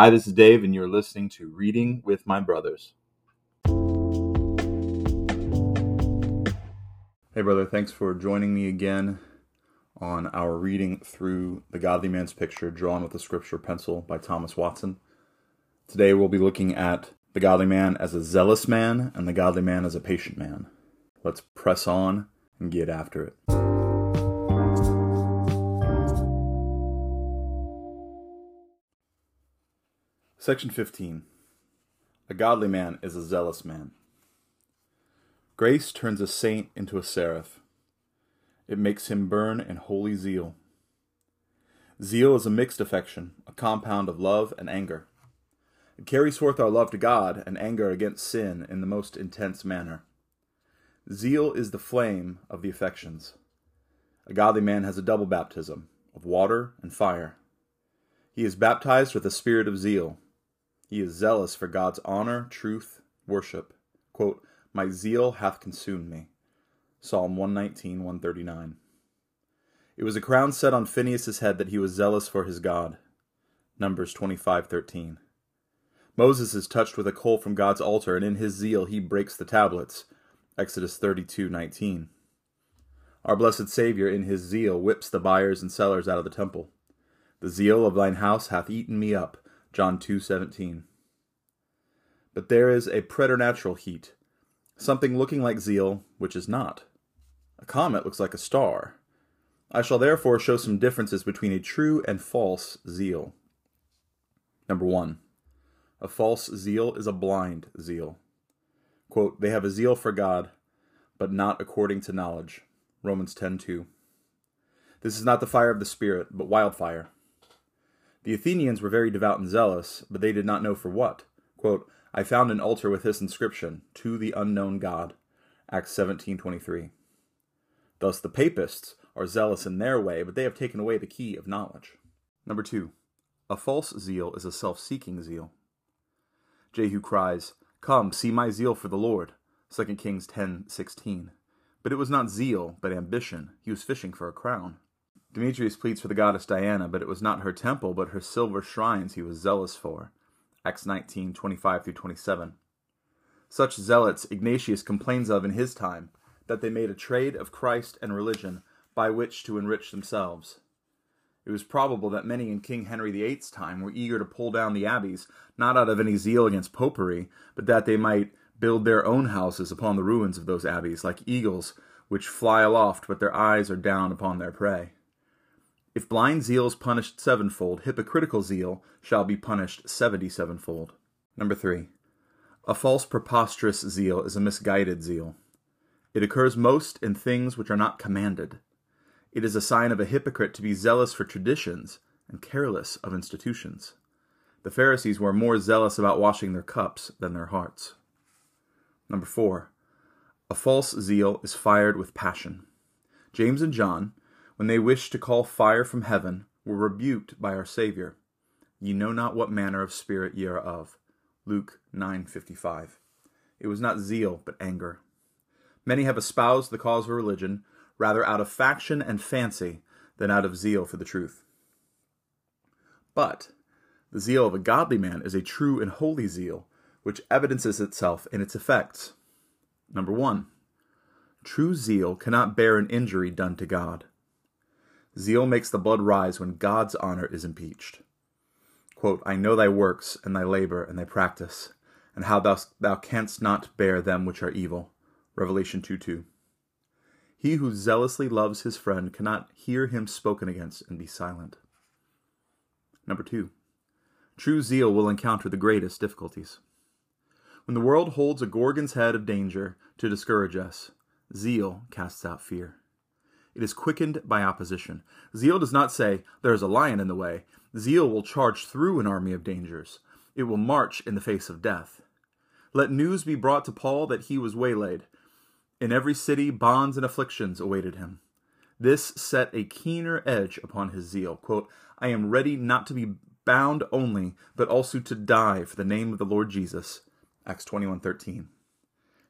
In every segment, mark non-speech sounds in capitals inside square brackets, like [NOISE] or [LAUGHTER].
Hi, this is Dave, and you're listening to Reading with My Brothers. Hey, brother, thanks for joining me again on our reading through The Godly Man's Picture Drawn with a Scripture Pencil by Thomas Watson. Today we'll be looking at the godly man as a zealous man and the godly man as a patient man. Let's press on and get after it. Section 15 A godly man is a zealous man. Grace turns a saint into a seraph. It makes him burn in holy zeal. Zeal is a mixed affection, a compound of love and anger. It carries forth our love to God and anger against sin in the most intense manner. Zeal is the flame of the affections. A godly man has a double baptism, of water and fire. He is baptized with the spirit of zeal, he is zealous for God's honor, truth, worship. Quote, My zeal hath consumed me. Psalm 119, 139. It was a crown set on Phinehas's head that he was zealous for his God. Numbers 25:13. Moses is touched with a coal from God's altar, and in his zeal he breaks the tablets. Exodus 32:19. Our blessed Savior, in his zeal, whips the buyers and sellers out of the temple. The zeal of thine house hath eaten me up. John 2:17. But there is a preternatural heat, something looking like zeal which is not. A comet looks like a star. I shall therefore show some differences between a true and false zeal. Number 1. A false zeal is a blind zeal. Quote, they have a zeal for God, but not according to knowledge. Romans 10:2. This is not the fire of the Spirit, but wildfire. The Athenians were very devout and zealous, but they did not know for what. Quote, I found an altar with this inscription, To the unknown God. Acts 17:23. Thus the papists are zealous in their way, but they have taken away the key of knowledge. Number 2. A false zeal is a self-seeking zeal. Jehu cries, Come, see my zeal for the Lord. 2 Kings 10:16. But it was not zeal, but ambition. He was fishing for a crown. Demetrius pleads for the goddess Diana, but it was not her temple, but her silver shrines he was zealous for. Acts 19, 25 through 27. Such zealots Ignatius complains of in his time, that they made a trade of Christ and religion by which to enrich themselves. It was probable that many in King Henry VIII's time were eager to pull down the abbeys, not out of any zeal against popery, but that they might build their own houses upon the ruins of those abbeys, like eagles which fly aloft, but their eyes are down upon their prey. If blind zeal is punished sevenfold, hypocritical zeal shall be punished seventy sevenfold. Number three. A false preposterous zeal is a misguided zeal. It occurs most in things which are not commanded. It is a sign of a hypocrite to be zealous for traditions and careless of institutions. The Pharisees were more zealous about washing their cups than their hearts. Number four. A false zeal is fired with passion. James and John, when they wished to call fire from heaven, were rebuked by our Saviour. Ye know not what manner of spirit ye are of. Luke 9:55. It was not zeal, but anger. Many have espoused the cause of religion rather out of faction and fancy than out of zeal for the truth. But the zeal of a godly man is a true and holy zeal, which evidences itself in its effects. Number one, true zeal cannot bear an injury done to God. Zeal makes the blood rise when God's honor is impeached. Quote, I know thy works, and thy labor, and thy practice, and how thou, thou canst not bear them which are evil. Revelation 2 2. He who zealously loves his friend cannot hear him spoken against and be silent. Number two, true zeal will encounter the greatest difficulties. When the world holds a Gorgon's head of danger to discourage us, zeal casts out fear. It is quickened by opposition. Zeal does not say, There is a lion in the way. Zeal will charge through an army of dangers. It will march in the face of death. Let news be brought to Paul that he was waylaid. In every city, bonds and afflictions awaited him. This set a keener edge upon his zeal. Quote, I am ready not to be bound only, but also to die for the name of the Lord Jesus. Acts 21:13.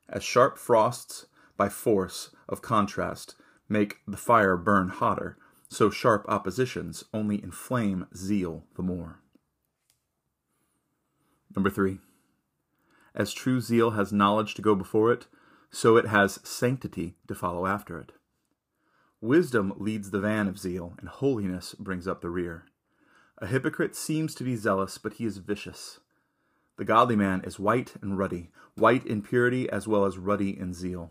As sharp frosts by force of contrast make the fire burn hotter, so sharp oppositions only inflame zeal the more. Number three, as true zeal has knowledge to go before it, so it has sanctity to follow after it. Wisdom leads the van of zeal, and holiness brings up the rear. A hypocrite seems to be zealous, but he is vicious. The godly man is white and ruddy, white in purity as well as ruddy in zeal.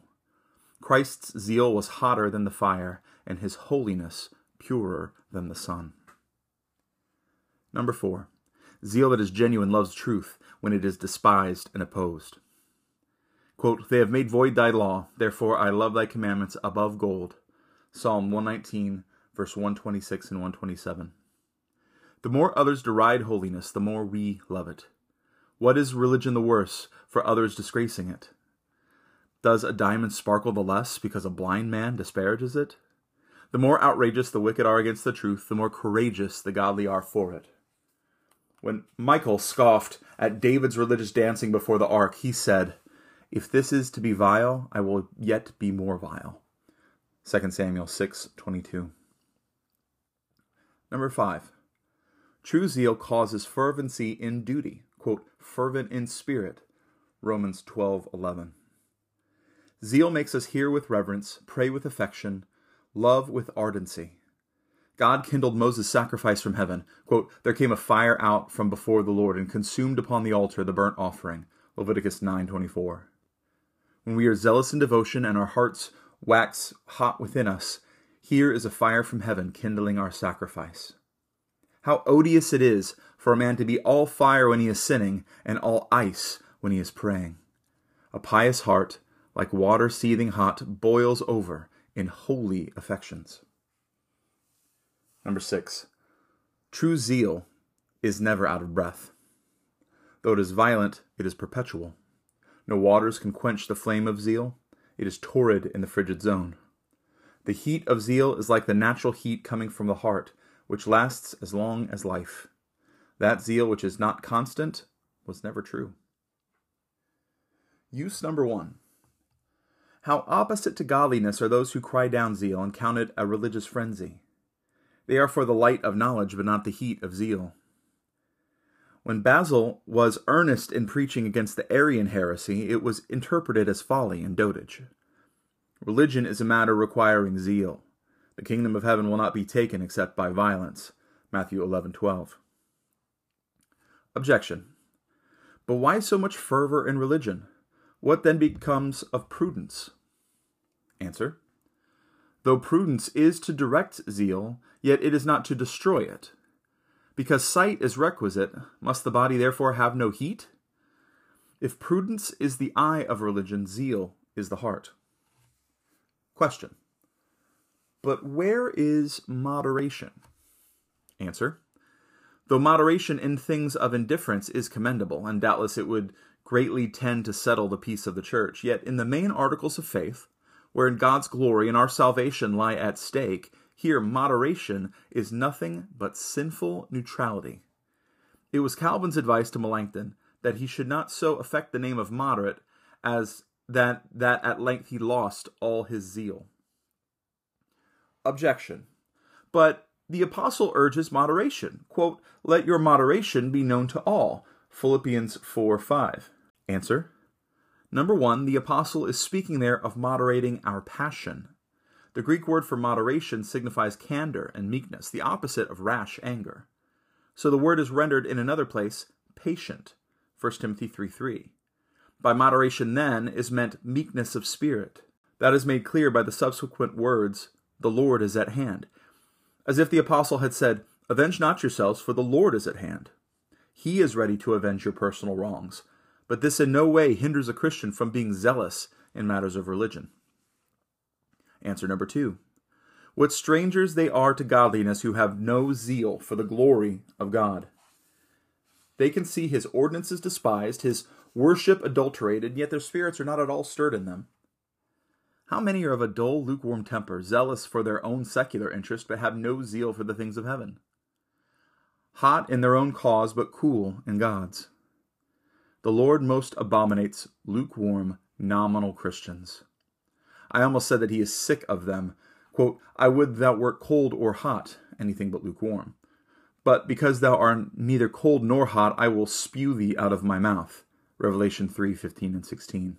Christ's zeal was hotter than the fire, and his holiness purer than the sun. Number four, zeal that is genuine loves truth when it is despised and opposed. Quote, they have made void thy law, therefore I love thy commandments above gold. Psalm 119, verse 126 and 127. The more others deride holiness, the more we love it. What is religion the worse for others disgracing it? Does a diamond sparkle the less because a blind man disparages it? The more outrageous the wicked are against the truth, the more courageous the godly are for it. When Michal scoffed at David's religious dancing before the ark, he said, If this is to be vile, I will yet be more vile. 2 Samuel 6:22. Number 5. True zeal causes fervency in duty, quote, fervent in spirit, Romans 12:11. Zeal makes us hear with reverence, pray with affection, love with ardency. God kindled Moses' sacrifice from heaven. Quote, there came a fire out from before the Lord and consumed upon the altar the burnt offering. Leviticus 9:24. When we are zealous in devotion and our hearts wax hot within us, here is a fire from heaven kindling our sacrifice. How odious it is for a man to be all fire when he is sinning and all ice when he is praying. A pious heart, like water seething hot, boils over in holy affections. Number six, true zeal is never out of breath. Though it is violent, it is perpetual. No waters can quench the flame of zeal. It is torrid in the frigid zone. The heat of zeal is like the natural heat coming from the heart, which lasts as long as life. That zeal which is not constant was never true. Use number one. How opposite to godliness are those who cry down zeal and count it a religious frenzy. They are for the light of knowledge, but not the heat of zeal. When Basil was earnest in preaching against the Arian heresy, it was interpreted as folly and dotage. Religion is a matter requiring zeal. The kingdom of heaven will not be taken except by violence. Matthew 11:12. Objection. But why so much fervor in religion? What then becomes of prudence? Answer. Though prudence is to direct zeal, yet it is not to destroy it. Because sight is requisite, must the body therefore have no heat? If prudence is the eye of religion, zeal is the heart. Question. But where is moderation? Answer. Though moderation in things of indifference is commendable, and doubtless it would greatly tend to settle the peace of the church, yet in the main articles of faith, wherein God's glory and our salvation lie at stake, here moderation is nothing but sinful neutrality. It was Calvin's advice to Melanchthon that he should not so affect the name of moderate as that that at length he lost all his zeal. Objection. But the apostle urges moderation. Quote, Let your moderation be known to all. Philippians 4 5. Answer. Number one, the apostle is speaking there of moderating our passion. The Greek word for moderation signifies candor and meekness, the opposite of rash anger. So the word is rendered in another place patient, 1 Timothy 3 3. By moderation, then, is meant meekness of spirit. That is made clear by the subsequent words, the Lord is at hand. As if the apostle had said, Avenge not yourselves, for the Lord is at hand. He is ready to avenge your personal wrongs but this in no way hinders a Christian from being zealous in matters of religion. Answer number two. What strangers they are to godliness who have no zeal for the glory of God. They can see his ordinances despised, his worship adulterated, yet their spirits are not at all stirred in them. How many are of a dull, lukewarm temper, zealous for their own secular interest, but have no zeal for the things of heaven? Hot in their own cause, but cool in God's. The Lord most abominates lukewarm, nominal Christians. I almost said that he is sick of them. Quote, I would thou wert cold or hot, anything but lukewarm. But because thou art neither cold nor hot, I will spew thee out of my mouth. Revelation 3 15 and 16.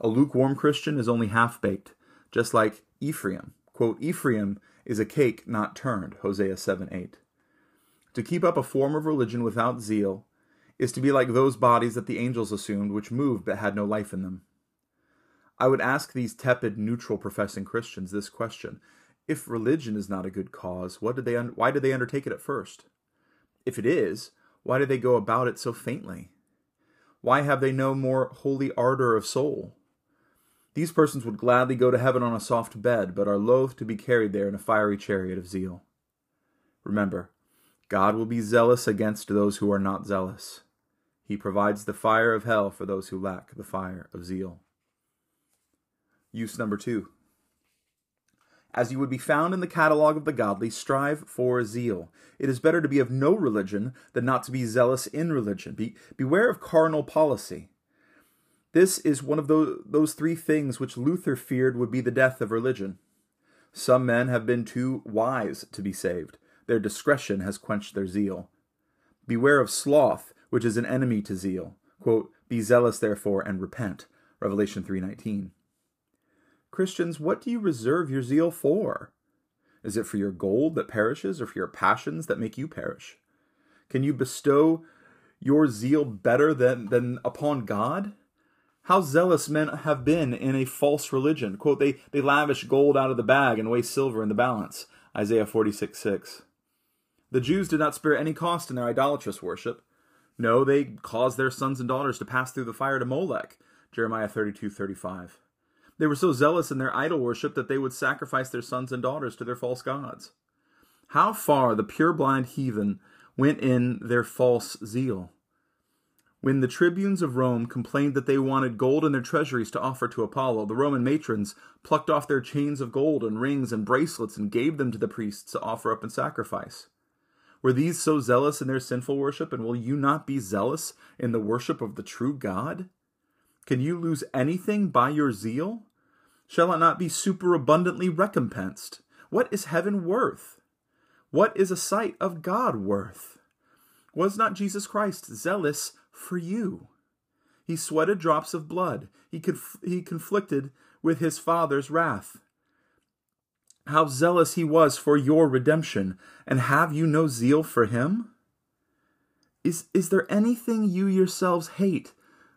A lukewarm Christian is only half baked, just like Ephraim. Quote, Ephraim is a cake not turned. Hosea 7 8. To keep up a form of religion without zeal is to be like those bodies that the angels assumed, which moved but had no life in them. I would ask these tepid, neutral professing Christians this question If religion is not a good cause, what did they un- why did they undertake it at first? If it is, why did they go about it so faintly? Why have they no more holy ardor of soul? These persons would gladly go to heaven on a soft bed, but are loath to be carried there in a fiery chariot of zeal. Remember, God will be zealous against those who are not zealous. He provides the fire of hell for those who lack the fire of zeal. Use number two. As you would be found in the catalogue of the godly, strive for zeal. It is better to be of no religion than not to be zealous in religion. Be, beware of carnal policy. This is one of those, those three things which Luther feared would be the death of religion. Some men have been too wise to be saved. Their discretion has quenched their zeal. Beware of sloth, which is an enemy to zeal. Quote, Be zealous, therefore, and repent. Revelation 3.19. Christians, what do you reserve your zeal for? Is it for your gold that perishes or for your passions that make you perish? Can you bestow your zeal better than, than upon God? How zealous men have been in a false religion. Quote, they, they lavish gold out of the bag and weigh silver in the balance. Isaiah 46 6. The Jews did not spare any cost in their idolatrous worship. No, they caused their sons and daughters to pass through the fire to Molech. Jeremiah 32 35. They were so zealous in their idol worship that they would sacrifice their sons and daughters to their false gods. How far the pure-blind heathen went in their false zeal. When the tribunes of Rome complained that they wanted gold in their treasuries to offer to Apollo, the Roman matrons plucked off their chains of gold and rings and bracelets and gave them to the priests to offer up in sacrifice. Were these so zealous in their sinful worship, and will you not be zealous in the worship of the true God? Can you lose anything by your zeal? Shall it not be superabundantly recompensed? What is heaven worth? What is a sight of God worth? Was not Jesus Christ zealous for you? He sweated drops of blood. He, conf- he conflicted with his Father's wrath. How zealous he was for your redemption, and have you no zeal for him? Is, is there anything you yourselves hate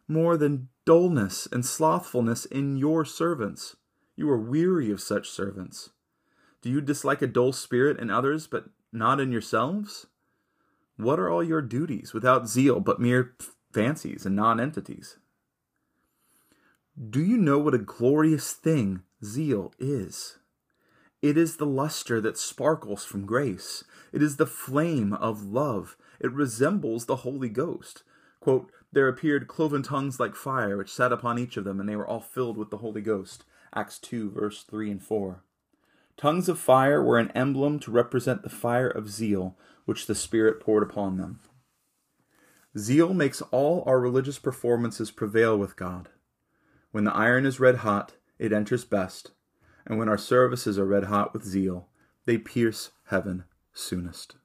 more than dullness and slothfulness in your servants? You are weary of such servants. Do you dislike a dull spirit in others, but not in yourselves? What are all your duties without zeal, but mere fancies and nonentities? Do you know what a glorious thing zeal is? It is the luster that sparkles from grace. It is the flame of love. It resembles the Holy Ghost. Quote, there appeared cloven tongues like fire, which sat upon each of them, and they were all filled with the Holy Ghost. Acts 2, verse 3 and 4. Tongues of fire were an emblem to represent the fire of zeal which the Spirit poured upon them. Zeal makes all our religious performances prevail with God. When the iron is red hot, it enters best, and when our services are red hot with zeal, they pierce heaven soonest.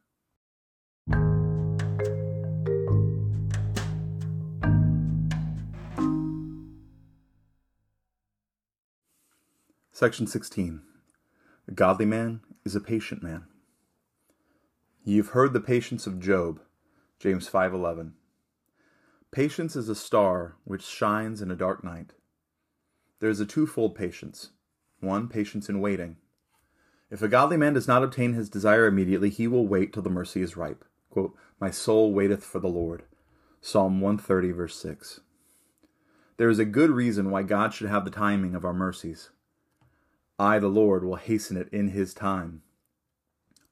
Section 16. A godly man is a patient man. Ye have heard the patience of Job. James 5:11. Patience is a star which shines in a dark night. There is a twofold patience. One, patience in waiting. If a godly man does not obtain his desire immediately, he will wait till the mercy is ripe. Quote, My soul waiteth for the Lord. Psalm 130, verse 6. There is a good reason why God should have the timing of our mercies. I, the Lord, will hasten it in his time.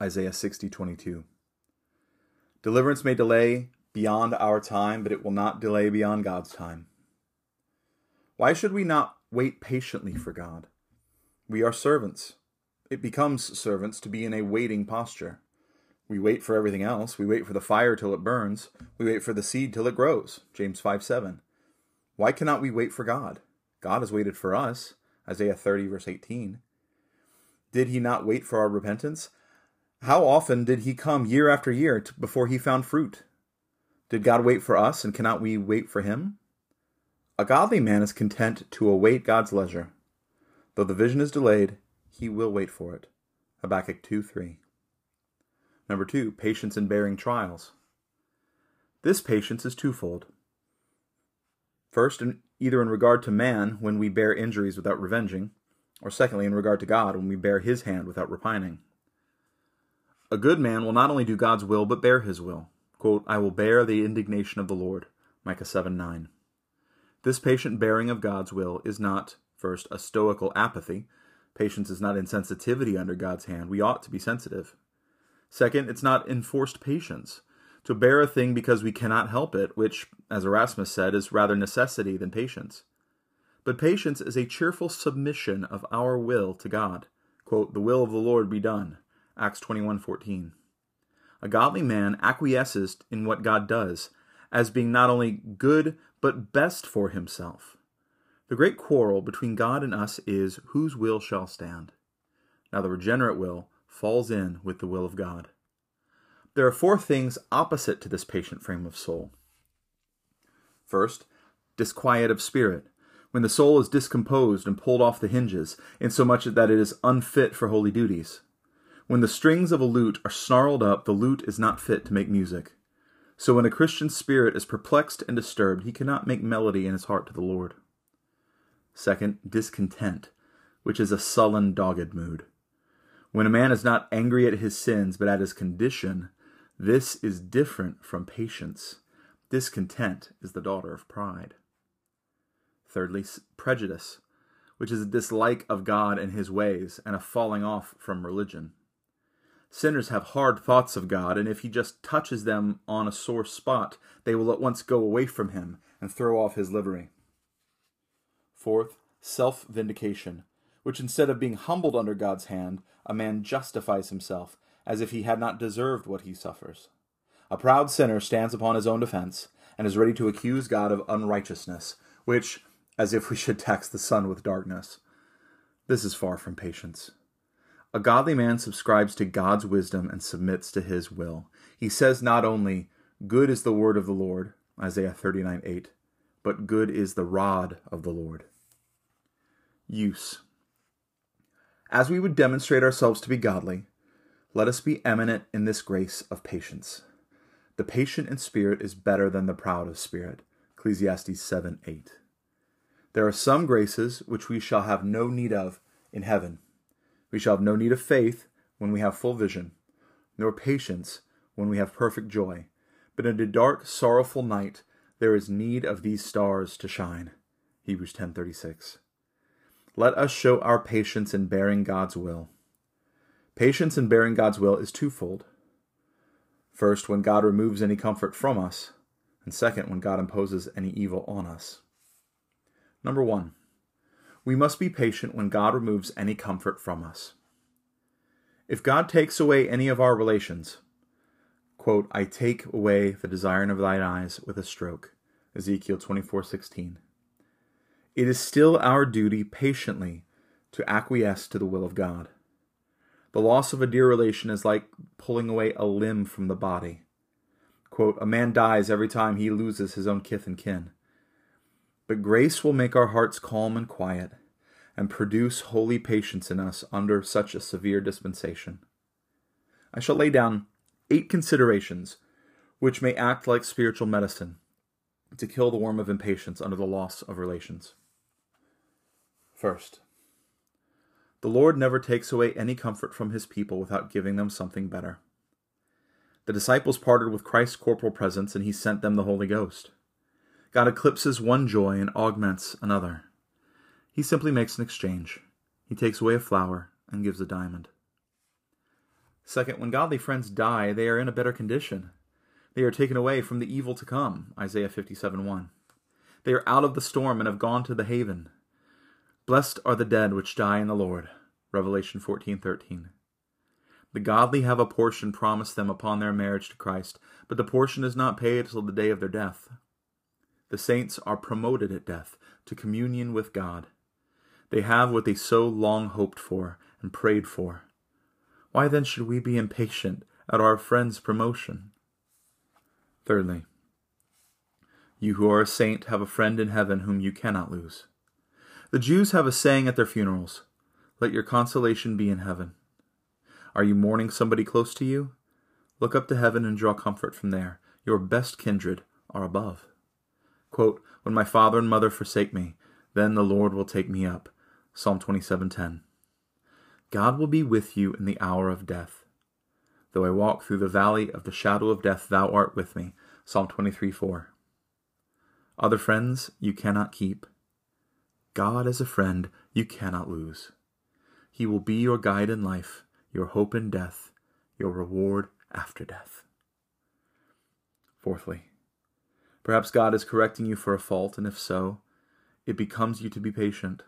Isaiah 60:22. Deliverance may delay beyond our time, but it will not delay beyond God's time. Why should we not wait patiently for God? We are servants. It becomes servants to be in a waiting posture. We wait for everything else. We wait for the fire till it burns. We wait for the seed till it grows. James 5 7. Why cannot we wait for God? God has waited for us. Isaiah 30, verse 18. Did he not wait for our repentance? How often did he come year after year before he found fruit? Did God wait for us, and cannot we wait for him? A godly man is content to await God's leisure. Though the vision is delayed, he will wait for it. Habakkuk 2 3. Number two, patience in bearing trials. This patience is twofold. First, in, either in regard to man when we bear injuries without revenging, or secondly, in regard to God when we bear his hand without repining. A good man will not only do God's will, but bear his will. Quote, I will bear the indignation of the Lord. Micah 7 9. This patient bearing of God's will is not, first, a stoical apathy. Patience is not insensitivity under God's hand. We ought to be sensitive. Second, it's not enforced patience. To bear a thing because we cannot help it, which, as Erasmus said, is rather necessity than patience. But patience is a cheerful submission of our will to God. Quote, the will of the Lord be done. Acts 21:14. A godly man acquiesces in what God does, as being not only good but best for himself. The great quarrel between God and us is whose will shall stand. Now the regenerate will falls in with the will of God. There are four things opposite to this patient frame of soul. First, disquiet of spirit, when the soul is discomposed and pulled off the hinges, insomuch that it is unfit for holy duties. When the strings of a lute are snarled up, the lute is not fit to make music. So when a Christian spirit is perplexed and disturbed, he cannot make melody in his heart to the Lord. Second, discontent, which is a sullen, dogged mood. When a man is not angry at his sins, but at his condition, this is different from patience. Discontent is the daughter of pride. Thirdly, prejudice, which is a dislike of God and his ways and a falling off from religion. Sinners have hard thoughts of God, and if he just touches them on a sore spot, they will at once go away from him and throw off his livery. Fourth, self vindication, which instead of being humbled under God's hand, a man justifies himself, as if he had not deserved what he suffers. A proud sinner stands upon his own defense, and is ready to accuse God of unrighteousness, which, as if we should tax the sun with darkness. This is far from patience. A godly man subscribes to God's wisdom and submits to his will. He says not only, Good is the word of the Lord, Isaiah 39 8, but good is the rod of the Lord. Use. As we would demonstrate ourselves to be godly, let us be eminent in this grace of patience. The patient in spirit is better than the proud of spirit. Ecclesiastes 7 8. There are some graces which we shall have no need of in heaven. We shall have no need of faith when we have full vision, nor patience when we have perfect joy. But in a dark, sorrowful night there is need of these stars to shine. Hebrews 10:36. Let us show our patience in bearing God's will. Patience in bearing God's will is twofold. First, when God removes any comfort from us, and second, when God imposes any evil on us. Number one, we must be patient when God removes any comfort from us. If God takes away any of our relations, quote, I take away the desiring of thine eyes with a stroke, Ezekiel 24:16 it is still our duty patiently to acquiesce to the will of God. The loss of a dear relation is like pulling away a limb from the body. Quote, a man dies every time he loses his own kith and kin. But grace will make our hearts calm and quiet and produce holy patience in us under such a severe dispensation. I shall lay down eight considerations which may act like spiritual medicine to kill the worm of impatience under the loss of relations. First, the Lord never takes away any comfort from his people without giving them something better. The disciples parted with Christ's corporal presence and he sent them the Holy Ghost. God eclipses one joy and augments another. He simply makes an exchange. He takes away a flower and gives a diamond. Second, when godly friends die, they are in a better condition. They are taken away from the evil to come, Isaiah 57 1. They are out of the storm and have gone to the haven. Blessed are the dead which die in the Lord. Revelation 14:13. The godly have a portion promised them upon their marriage to Christ, but the portion is not paid till the day of their death. The saints are promoted at death to communion with God. They have what they so long hoped for and prayed for. Why then should we be impatient at our friend's promotion? Thirdly, you who are a saint have a friend in heaven whom you cannot lose. The Jews have a saying at their funerals Let your consolation be in heaven. Are you mourning somebody close to you? Look up to heaven and draw comfort from there. Your best kindred are above. Quote, when my father and mother forsake me, then the Lord will take me up. Psalm 27:10. God will be with you in the hour of death. Though I walk through the valley of the shadow of death, thou art with me. Psalm 23:4. Other friends you cannot keep. God as a friend you cannot lose. He will be your guide in life, your hope in death, your reward after death. Fourthly, perhaps God is correcting you for a fault, and if so, it becomes you to be patient.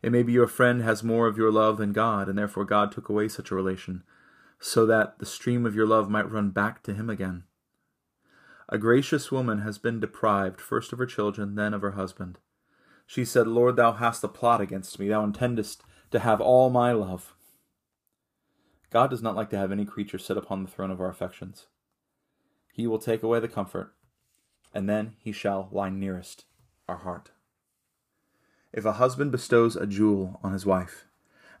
It may be your friend has more of your love than God, and therefore God took away such a relation, so that the stream of your love might run back to Him again. A gracious woman has been deprived first of her children, then of her husband. She said, Lord, thou hast a plot against me. Thou intendest to have all my love. God does not like to have any creature sit upon the throne of our affections. He will take away the comfort, and then he shall lie nearest our heart. If a husband bestows a jewel on his wife,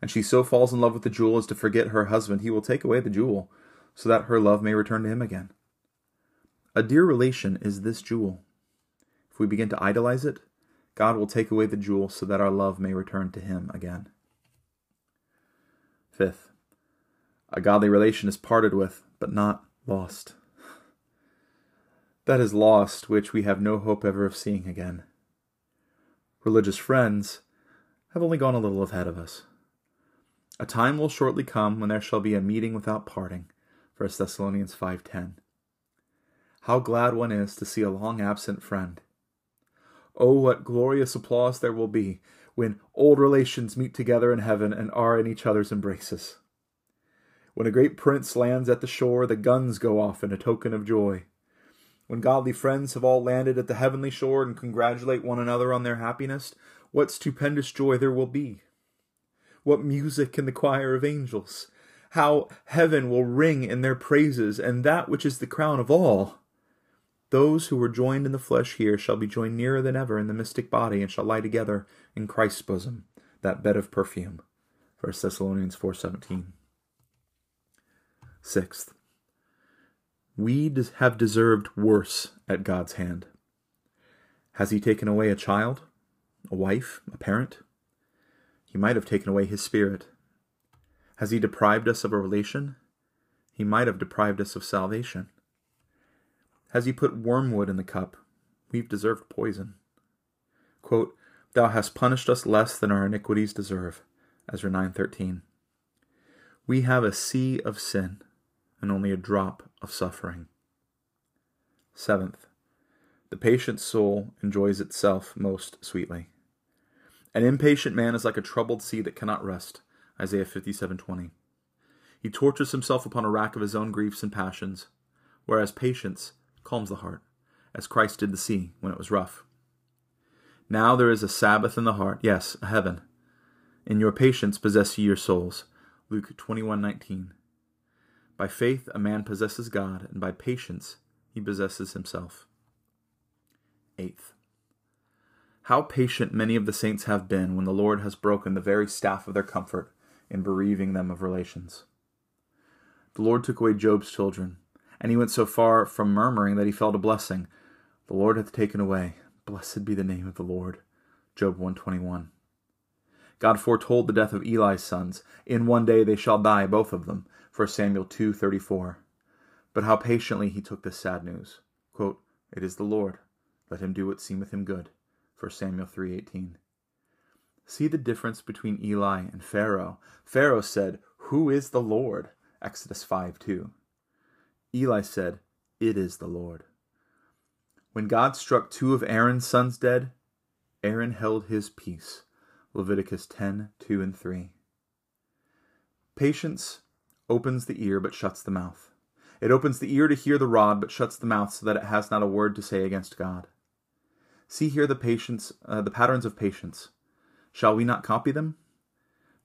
and she so falls in love with the jewel as to forget her husband, he will take away the jewel, so that her love may return to him again. A dear relation is this jewel. If we begin to idolize it, God will take away the jewel so that our love may return to him again. Fifth, a godly relation is parted with, but not lost. That is lost which we have no hope ever of seeing again religious friends, have only gone a little ahead of us. A time will shortly come when there shall be a meeting without parting. 1 Thessalonians 5:10. How glad one is to see a long absent friend. Oh, what glorious applause there will be when old relations meet together in heaven and are in each other's embraces. When a great prince lands at the shore, the guns go off in a token of joy when godly friends have all landed at the heavenly shore and congratulate one another on their happiness, what stupendous joy there will be! What music in the choir of angels! How heaven will ring in their praises, and that which is the crown of all! Those who were joined in the flesh here shall be joined nearer than ever in the mystic body, and shall lie together in Christ's bosom, that bed of perfume. 1 Thessalonians 4.17 Sixth, we have deserved worse at God's hand. Has He taken away a child, a wife, a parent? He might have taken away His Spirit. Has He deprived us of a relation? He might have deprived us of salvation. Has He put wormwood in the cup? We've deserved poison. Quote, Thou hast punished us less than our iniquities deserve. Ezra 9.13 We have a sea of sin and only a drop of suffering. Seventh, the patient soul enjoys itself most sweetly. An impatient man is like a troubled sea that cannot rest. Isaiah 57:20. He tortures himself upon a rack of his own griefs and passions, whereas patience calms the heart, as Christ did the sea when it was rough. Now there is a Sabbath in the heart, yes, a heaven. In your patience possess ye your souls. Luke 21:19. By faith a man possesses God, and by patience he possesses himself. Eighth, how patient many of the saints have been when the Lord has broken the very staff of their comfort in bereaving them of relations. The Lord took away Job's children, and he went so far from murmuring that he fell to blessing. The Lord hath taken away. Blessed be the name of the Lord. Job 121. God foretold the death of Eli's sons. In one day they shall die, both of them. 1 Samuel 2:34. But how patiently he took this sad news. Quote, "It is the Lord; let him do what seemeth him good." 1 Samuel 3:18. See the difference between Eli and Pharaoh. Pharaoh said, "Who is the Lord?" Exodus 5:2. Eli said, "It is the Lord." When God struck two of Aaron's sons dead, Aaron held his peace. Leviticus 10:2 and 3. Patience opens the ear but shuts the mouth. It opens the ear to hear the rod but shuts the mouth so that it has not a word to say against God. See here the patience, uh, the patterns of patience. Shall we not copy them?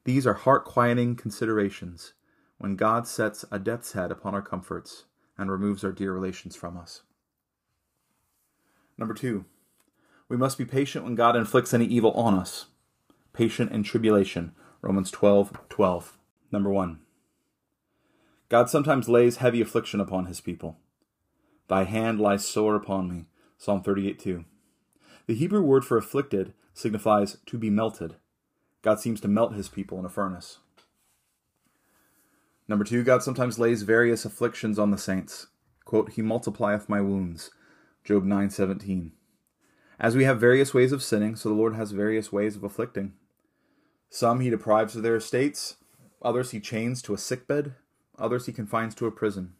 These are heart quieting considerations when God sets a death's head upon our comforts and removes our dear relations from us. Number two, we must be patient when God inflicts any evil on us. Patient in tribulation. Romans 12 12. Number one, God sometimes lays heavy affliction upon his people. Thy hand lies sore upon me. Psalm 38 2. The Hebrew word for afflicted signifies to be melted. God seems to melt his people in a furnace. Number two, God sometimes lays various afflictions on the saints. Quote, He multiplieth my wounds. Job 9:17. As we have various ways of sinning, so the Lord has various ways of afflicting. Some he deprives of their estates, others he chains to a sickbed, others he confines to a prison.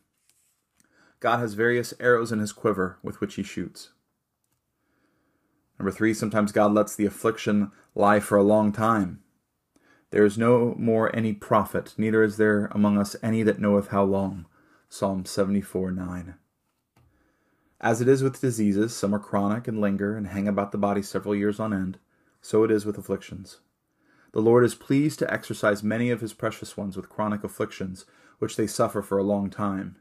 God has various arrows in his quiver with which he shoots. Number three, sometimes God lets the affliction lie for a long time. There is no more any prophet, neither is there among us any that knoweth how long. Psalm 74 9. As it is with diseases, some are chronic and linger and hang about the body several years on end, so it is with afflictions. The Lord is pleased to exercise many of his precious ones with chronic afflictions, which they suffer for a long time.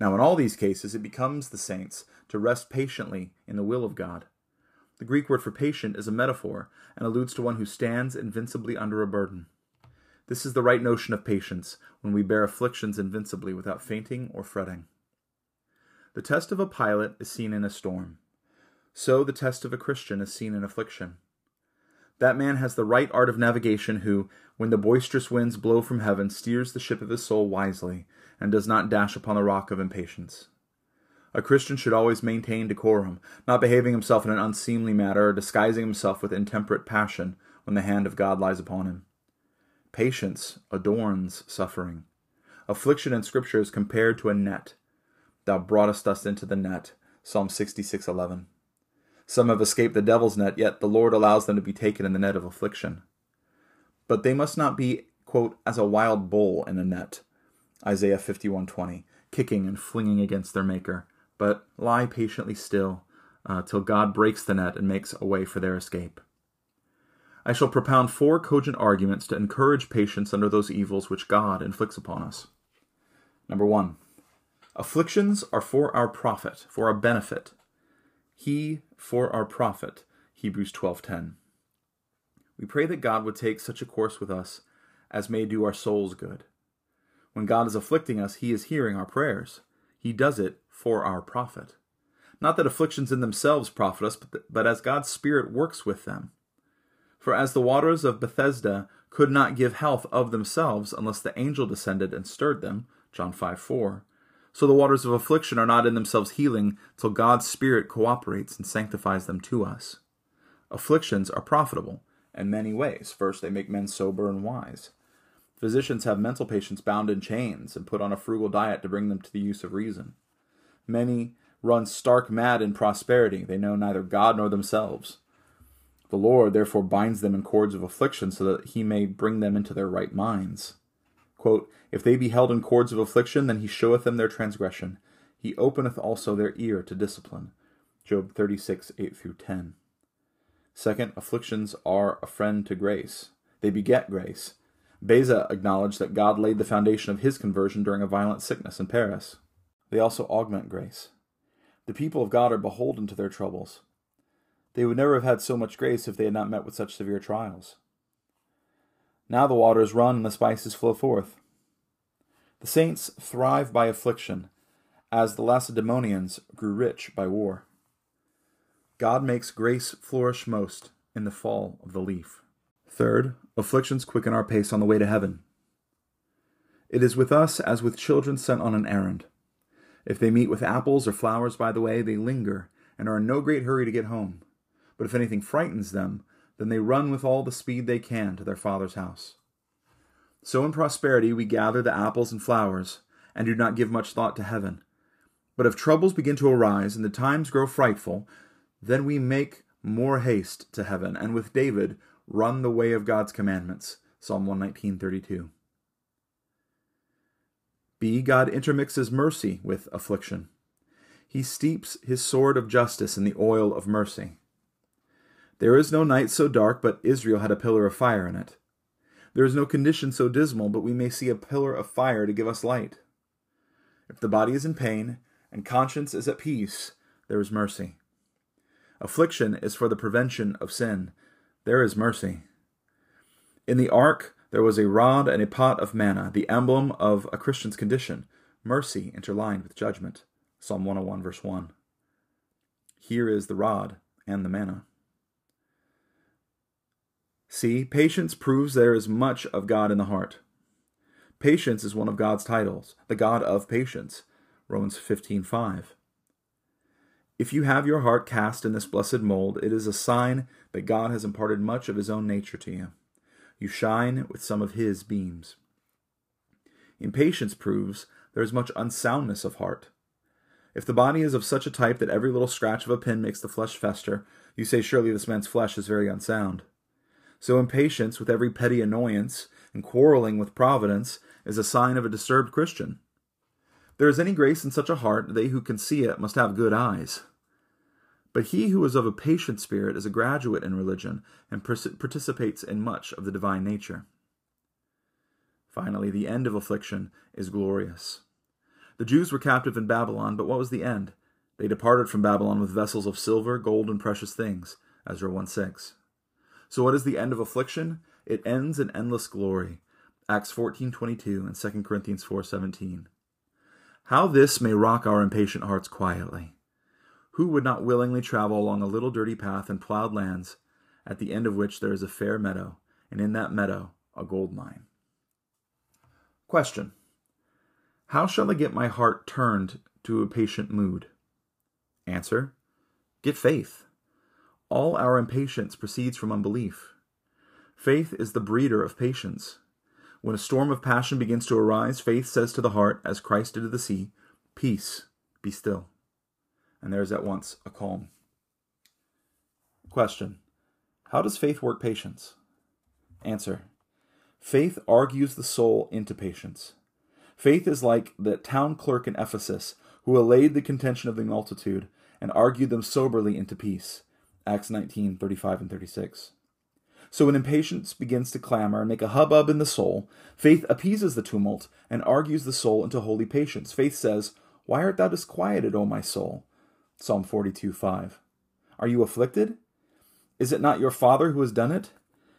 Now, in all these cases, it becomes the saints to rest patiently in the will of God. The Greek word for patient is a metaphor and alludes to one who stands invincibly under a burden. This is the right notion of patience when we bear afflictions invincibly without fainting or fretting. The test of a pilot is seen in a storm. So the test of a Christian is seen in affliction. That man has the right art of navigation who, when the boisterous winds blow from heaven, steers the ship of his soul wisely, and does not dash upon the rock of impatience. A Christian should always maintain decorum, not behaving himself in an unseemly manner or disguising himself with intemperate passion when the hand of God lies upon him. Patience adorns suffering. Affliction in Scripture is compared to a net. Thou broughtest us into the net. Psalm 66:11. Some have escaped the devil's net, yet the Lord allows them to be taken in the net of affliction. But they must not be, quote, as a wild bull in a net. Isaiah 51:20, kicking and flinging against their maker, but lie patiently still uh, till God breaks the net and makes a way for their escape. I shall propound four cogent arguments to encourage patience under those evils which God inflicts upon us. Number one, afflictions are for our profit, for our benefit. He for our profit. Hebrews 12:10. We pray that God would take such a course with us as may do our souls good. When God is afflicting us, he is hearing our prayers. He does it for our profit. Not that afflictions in themselves profit us, but, but as God's Spirit works with them. For as the waters of Bethesda could not give health of themselves unless the angel descended and stirred them, John 5 4, so the waters of affliction are not in themselves healing till God's Spirit cooperates and sanctifies them to us. Afflictions are profitable in many ways. First, they make men sober and wise. Physicians have mental patients bound in chains and put on a frugal diet to bring them to the use of reason. Many run stark mad in prosperity. They know neither God nor themselves. The Lord therefore binds them in cords of affliction so that he may bring them into their right minds. Quote, if they be held in cords of affliction, then he showeth them their transgression. He openeth also their ear to discipline. Job 36, 8 through 10. Second, afflictions are a friend to grace. They beget grace. Beza acknowledged that God laid the foundation of his conversion during a violent sickness in Paris. They also augment grace. The people of God are beholden to their troubles. They would never have had so much grace if they had not met with such severe trials. Now the waters run and the spices flow forth. The saints thrive by affliction, as the Lacedaemonians grew rich by war. God makes grace flourish most in the fall of the leaf. Third, afflictions quicken our pace on the way to heaven. It is with us as with children sent on an errand. If they meet with apples or flowers by the way, they linger and are in no great hurry to get home. But if anything frightens them, then they run with all the speed they can to their father's house. So in prosperity we gather the apples and flowers, and do not give much thought to heaven. But if troubles begin to arise and the times grow frightful, then we make more haste to heaven, and with David run the way of God's commandments. Psalm 119:32. B. God intermixes mercy with affliction. He steeps his sword of justice in the oil of mercy. There is no night so dark but Israel had a pillar of fire in it. There is no condition so dismal but we may see a pillar of fire to give us light. If the body is in pain and conscience is at peace, there is mercy. Affliction is for the prevention of sin. There is mercy. In the ark, there was a rod and a pot of manna, the emblem of a Christian's condition, mercy interlined with judgment. Psalm 101, verse 1. Here is the rod and the manna. See, patience proves there is much of God in the heart. Patience is one of God's titles, the God of patience. Romans 15:5. If you have your heart cast in this blessed mold, it is a sign that God has imparted much of his own nature to you. You shine with some of his beams. Impatience proves there is much unsoundness of heart. If the body is of such a type that every little scratch of a pin makes the flesh fester, you say surely this man's flesh is very unsound. So impatience with every petty annoyance and quarreling with providence is a sign of a disturbed Christian. There is any grace in such a heart, they who can see it must have good eyes. But he who is of a patient spirit is a graduate in religion and participates in much of the divine nature. Finally, the end of affliction is glorious. The Jews were captive in Babylon, but what was the end? They departed from Babylon with vessels of silver, gold, and precious things. Ezra 1 6. So what is the end of affliction? It ends in endless glory. Acts 14:22 and 2 Corinthians 4:17. How this may rock our impatient hearts quietly. Who would not willingly travel along a little dirty path in plowed lands, at the end of which there is a fair meadow, and in that meadow a gold mine? Question. How shall I get my heart turned to a patient mood? Answer. Get faith. All our impatience proceeds from unbelief. Faith is the breeder of patience. When a storm of passion begins to arise, faith says to the heart, as Christ did to the sea, Peace, be still. And there is at once a calm. Question How does faith work patience? Answer Faith argues the soul into patience. Faith is like the town clerk in Ephesus who allayed the contention of the multitude and argued them soberly into peace. Acts 19 35 and 36. So when impatience begins to clamor and make a hubbub in the soul, faith appeases the tumult and argues the soul into holy patience. Faith says, Why art thou disquieted, O my soul? Psalm 42 5. Are you afflicted? Is it not your Father who has done it?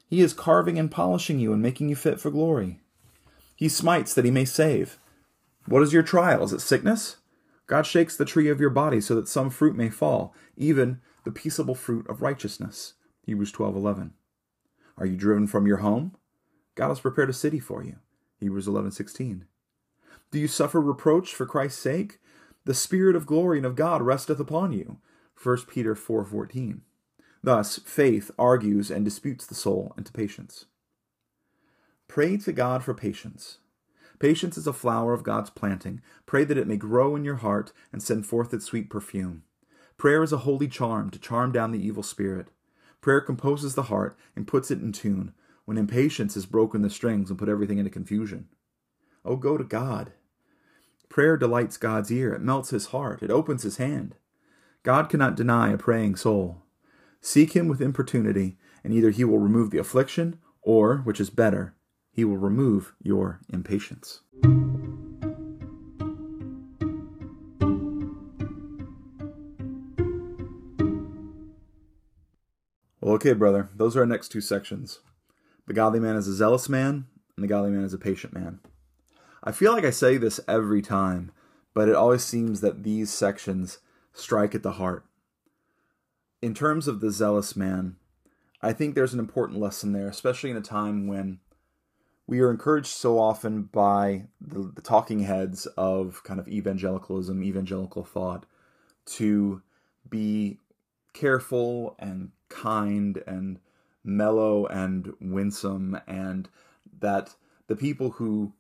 He is carving and polishing you and making you fit for glory. He smites that he may save. What is your trial? Is it sickness? God shakes the tree of your body so that some fruit may fall, even the peaceable fruit of righteousness. Hebrews 12:11. Are you driven from your home? God has prepared a city for you. Hebrews 11:16. Do you suffer reproach for Christ's sake? The spirit of glory and of God resteth upon you. 1 Peter 4:14. Thus, faith argues and disputes the soul into patience. Pray to God for patience. Patience is a flower of God's planting. Pray that it may grow in your heart and send forth its sweet perfume. Prayer is a holy charm to charm down the evil spirit. Prayer composes the heart and puts it in tune when impatience has broken the strings and put everything into confusion. Oh, go to God. Prayer delights God's ear. It melts his heart. It opens his hand. God cannot deny a praying soul. Seek him with importunity, and either he will remove the affliction, or, which is better, he will remove your impatience. Well, okay, brother, those are our next two sections. The godly man is a zealous man, and the godly man is a patient man. I feel like I say this every time, but it always seems that these sections strike at the heart. In terms of the zealous man, I think there's an important lesson there, especially in a time when we are encouraged so often by the, the talking heads of kind of evangelicalism, evangelical thought, to be careful and kind and mellow and winsome, and that the people who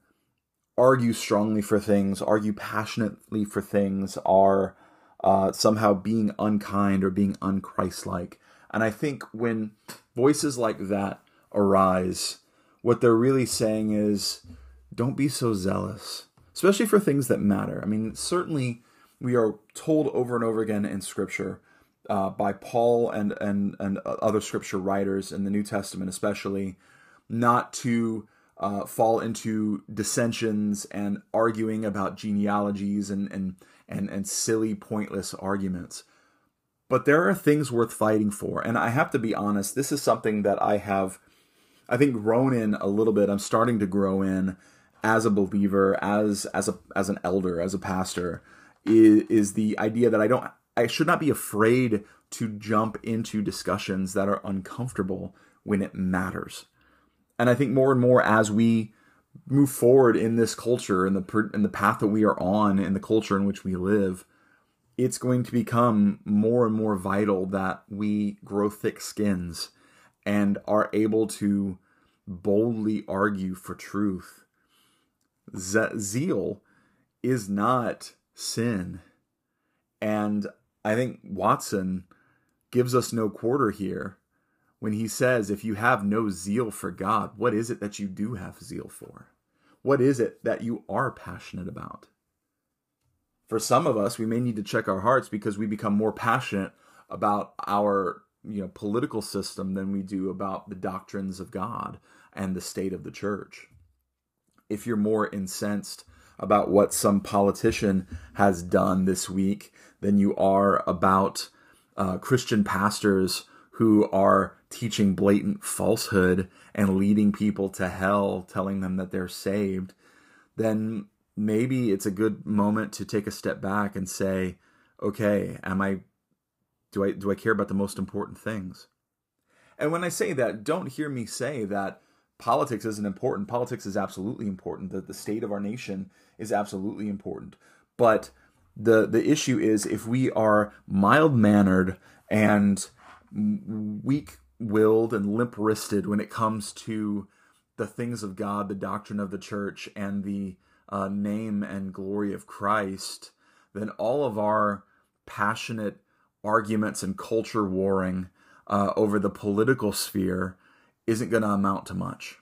argue strongly for things, argue passionately for things, are uh, somehow being unkind or being unchristlike. And I think when voices like that arise, what they're really saying is don't be so zealous, especially for things that matter. I mean, certainly we are told over and over again in Scripture uh, by Paul and, and, and other Scripture writers in the New Testament, especially, not to uh, fall into dissensions and arguing about genealogies and, and and and silly pointless arguments. But there are things worth fighting for, and I have to be honest. This is something that I have, I think, grown in a little bit. I'm starting to grow in as a believer, as as a as an elder, as a pastor, is, is the idea that I don't, I should not be afraid to jump into discussions that are uncomfortable when it matters. And I think more and more as we move forward in this culture and the in the path that we are on in the culture in which we live, it's going to become more and more vital that we grow thick skins and are able to boldly argue for truth. Z- zeal is not sin. And I think Watson gives us no quarter here when he says, if you have no zeal for God, what is it that you do have zeal for? What is it that you are passionate about? For some of us, we may need to check our hearts because we become more passionate about our you know political system than we do about the doctrines of God and the state of the church. If you're more incensed about what some politician has done this week than you are about uh, Christian pastors who are teaching blatant falsehood and leading people to hell, telling them that they're saved, then maybe it's a good moment to take a step back and say, okay, am I do I do I care about the most important things? And when I say that, don't hear me say that politics isn't important. Politics is absolutely important. That the state of our nation is absolutely important. But the the issue is if we are mild mannered and weak willed and limp wristed when it comes to the things of God, the doctrine of the church, and the uh, name and glory of Christ, then all of our passionate arguments and culture warring uh, over the political sphere isn't going to amount to much.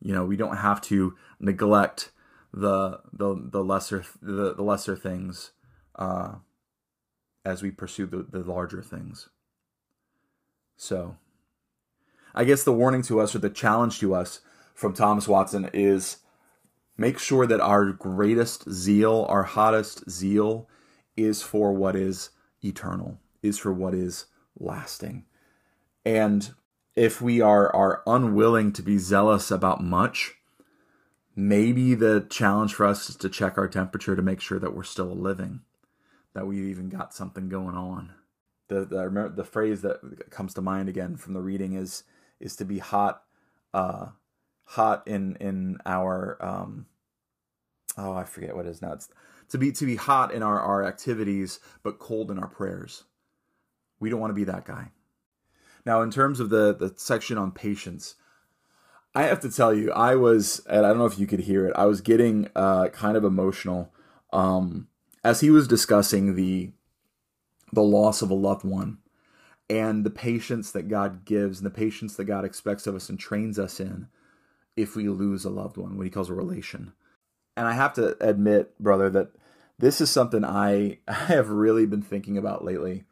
You know, we don't have to neglect the the the lesser the, the lesser things uh, as we pursue the, the larger things. So, I guess the warning to us or the challenge to us from Thomas Watson is make sure that our greatest zeal, our hottest zeal, is for what is eternal, is for what is lasting. And if we are, are unwilling to be zealous about much, maybe the challenge for us is to check our temperature to make sure that we're still living, that we've even got something going on the the, the phrase that comes to mind again from the reading is is to be hot uh hot in in our um oh I forget what it is now. It's to be to be hot in our our activities but cold in our prayers. We don't want to be that guy. Now in terms of the the section on patience I have to tell you I was and I don't know if you could hear it I was getting uh kind of emotional um as he was discussing the the loss of a loved one and the patience that God gives and the patience that God expects of us and trains us in if we lose a loved one, what he calls a relation. And I have to admit, brother, that this is something I, [LAUGHS] I have really been thinking about lately.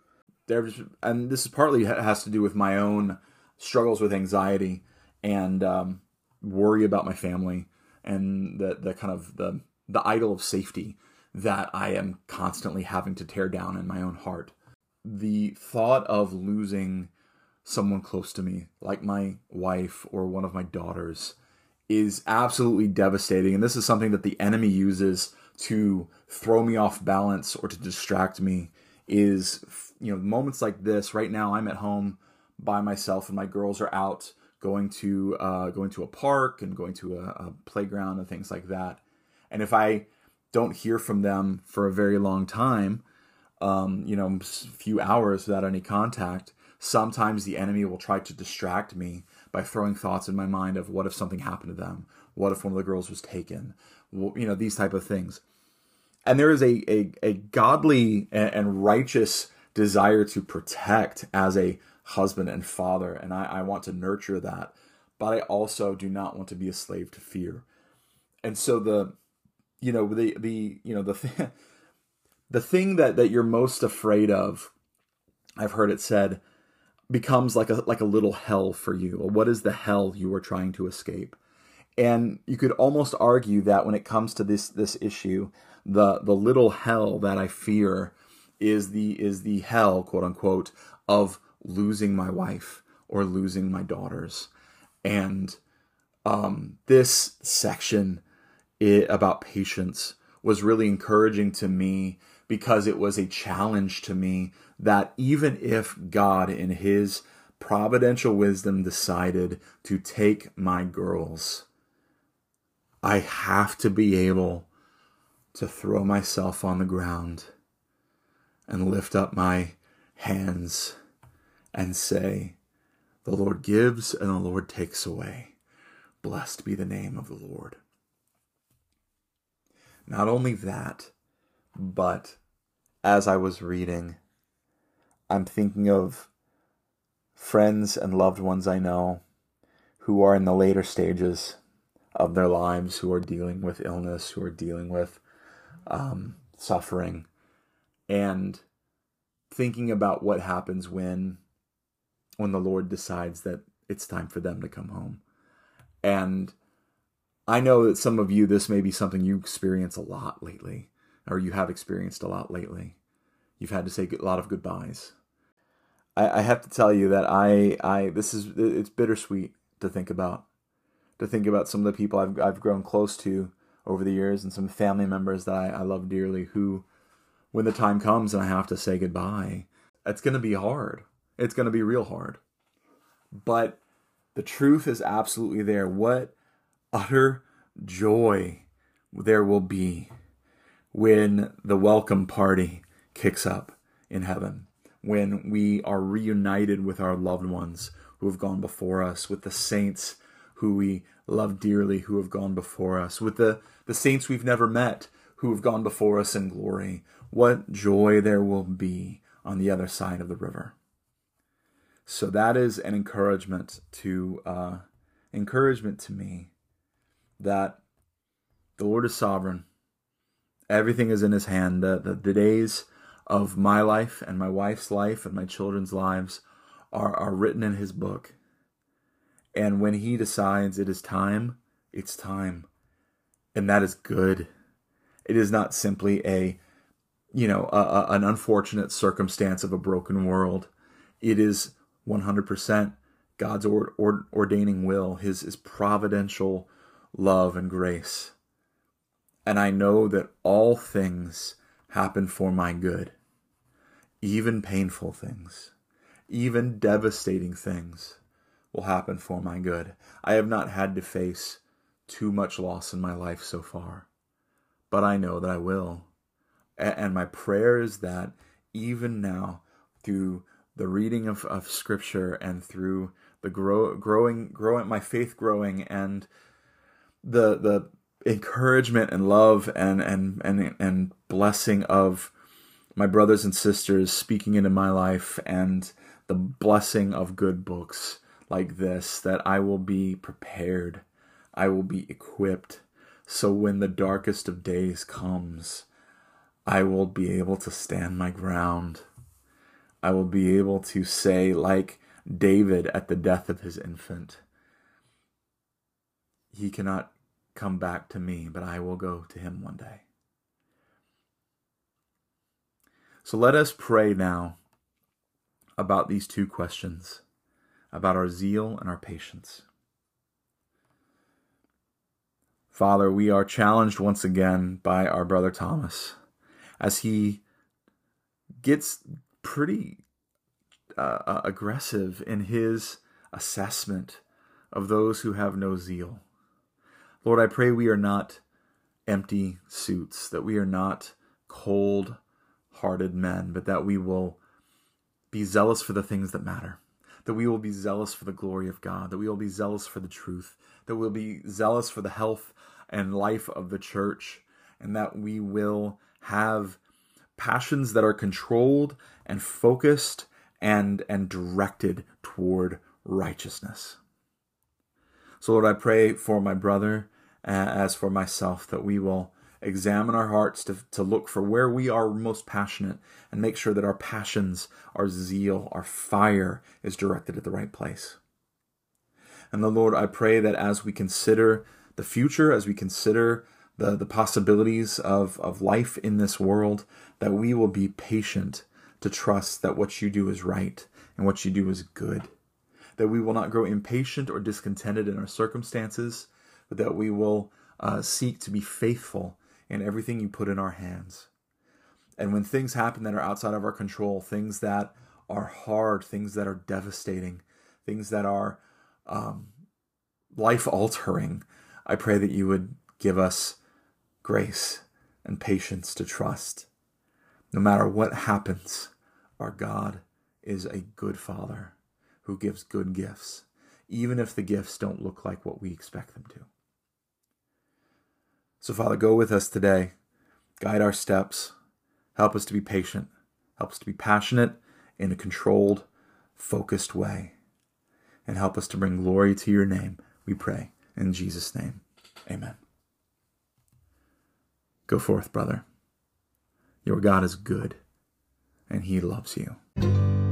There's, and this is partly has to do with my own struggles with anxiety and um, worry about my family and the the kind of the the idol of safety that I am constantly having to tear down in my own heart. The thought of losing someone close to me, like my wife or one of my daughters, is absolutely devastating. And this is something that the enemy uses to throw me off balance or to distract me. Is, you know, moments like this. Right now, I'm at home by myself and my girls are out going to uh, going to a park and going to a, a playground and things like that. And if I don't hear from them for a very long time, um, you know, a few hours without any contact, sometimes the enemy will try to distract me by throwing thoughts in my mind of what if something happened to them? What if one of the girls was taken? You know, these type of things. And there is a, a, a godly and righteous desire to protect as a husband and father. And I, I want to nurture that. But I also do not want to be a slave to fear. And so the you know the the you know the th- [LAUGHS] the thing that that you're most afraid of i've heard it said becomes like a like a little hell for you. What is the hell you are trying to escape? And you could almost argue that when it comes to this this issue, the the little hell that I fear is the is the hell, quote unquote, of losing my wife or losing my daughters. And um, this section it, about patience was really encouraging to me because it was a challenge to me that even if God, in His providential wisdom, decided to take my girls, I have to be able to throw myself on the ground and lift up my hands and say, The Lord gives and the Lord takes away. Blessed be the name of the Lord. Not only that, but as I was reading, I'm thinking of friends and loved ones I know who are in the later stages of their lives, who are dealing with illness, who are dealing with um, suffering, and thinking about what happens when when the Lord decides that it's time for them to come home. And I know that some of you, this may be something you experience a lot lately, or you have experienced a lot lately. You've had to say a lot of goodbyes. I, I have to tell you that I, I, this is, it's bittersweet to think about, to think about some of the people I've, I've grown close to over the years and some family members that I, I love dearly who, when the time comes and I have to say goodbye, it's going to be hard. It's going to be real hard. But the truth is absolutely there. What utter joy there will be when the welcome party kicks up in heaven, when we are reunited with our loved ones who have gone before us, with the saints who we love dearly who have gone before us, with the, the saints we've never met who have gone before us in glory. What joy there will be on the other side of the river. So that is an encouragement to uh, encouragement to me that the Lord is sovereign. Everything is in his hand. The, the, the, days of my life and my wife's life and my children's lives are, are written in his book. And when he decides it is time, it's time. And that is good. It is not simply a, you know, a, a, an unfortunate circumstance of a broken world. It is 100% God's or, or, ordaining will, his, his providential love and grace. And I know that all things happen for my good, even painful things, even devastating things will happen for my good. I have not had to face too much loss in my life so far, but I know that I will. And my prayer is that even now, through the reading of, of scripture and through the grow, growing, growing, my faith growing and the the encouragement and love and and and and blessing of my brothers and sisters speaking into my life and the blessing of good books like this that I will be prepared. I will be equipped. So when the darkest of days comes I will be able to stand my ground. I will be able to say like David at the death of his infant he cannot come back to me, but I will go to him one day. So let us pray now about these two questions about our zeal and our patience. Father, we are challenged once again by our brother Thomas as he gets pretty uh, uh aggressive in his assessment of those who have no zeal. Lord, I pray we are not empty suits, that we are not cold hearted men, but that we will be zealous for the things that matter, that we will be zealous for the glory of God, that we will be zealous for the truth, that we'll be zealous for the health and life of the church, and that we will have passions that are controlled and focused and and directed toward righteousness. So Lord, I pray for my brother as for myself, that we will examine our hearts to, to look for where we are most passionate and make sure that our passions, our zeal, our fire is directed at the right place. And the Lord, I pray that as we consider the future, as we consider the, the possibilities of, of life in this world, that we will be patient to trust that what you do is right and what you do is good. That we will not grow impatient or discontented in our circumstances, but that we will uh, seek to be faithful in everything you put in our hands. And when things happen that are outside of our control, things that are hard, things that are devastating, things that are um, life altering, I pray that you would give us grace and patience to trust. No matter what happens, our God is a good Father who gives good gifts, even if the gifts don't look like what we expect them to. So, Father, go with us today. Guide our steps. Help us to be patient. Help us to be passionate in a controlled, focused way. And help us to bring glory to your name, we pray. In Jesus' name, amen. Go forth, brother. Your God is good, and he loves you.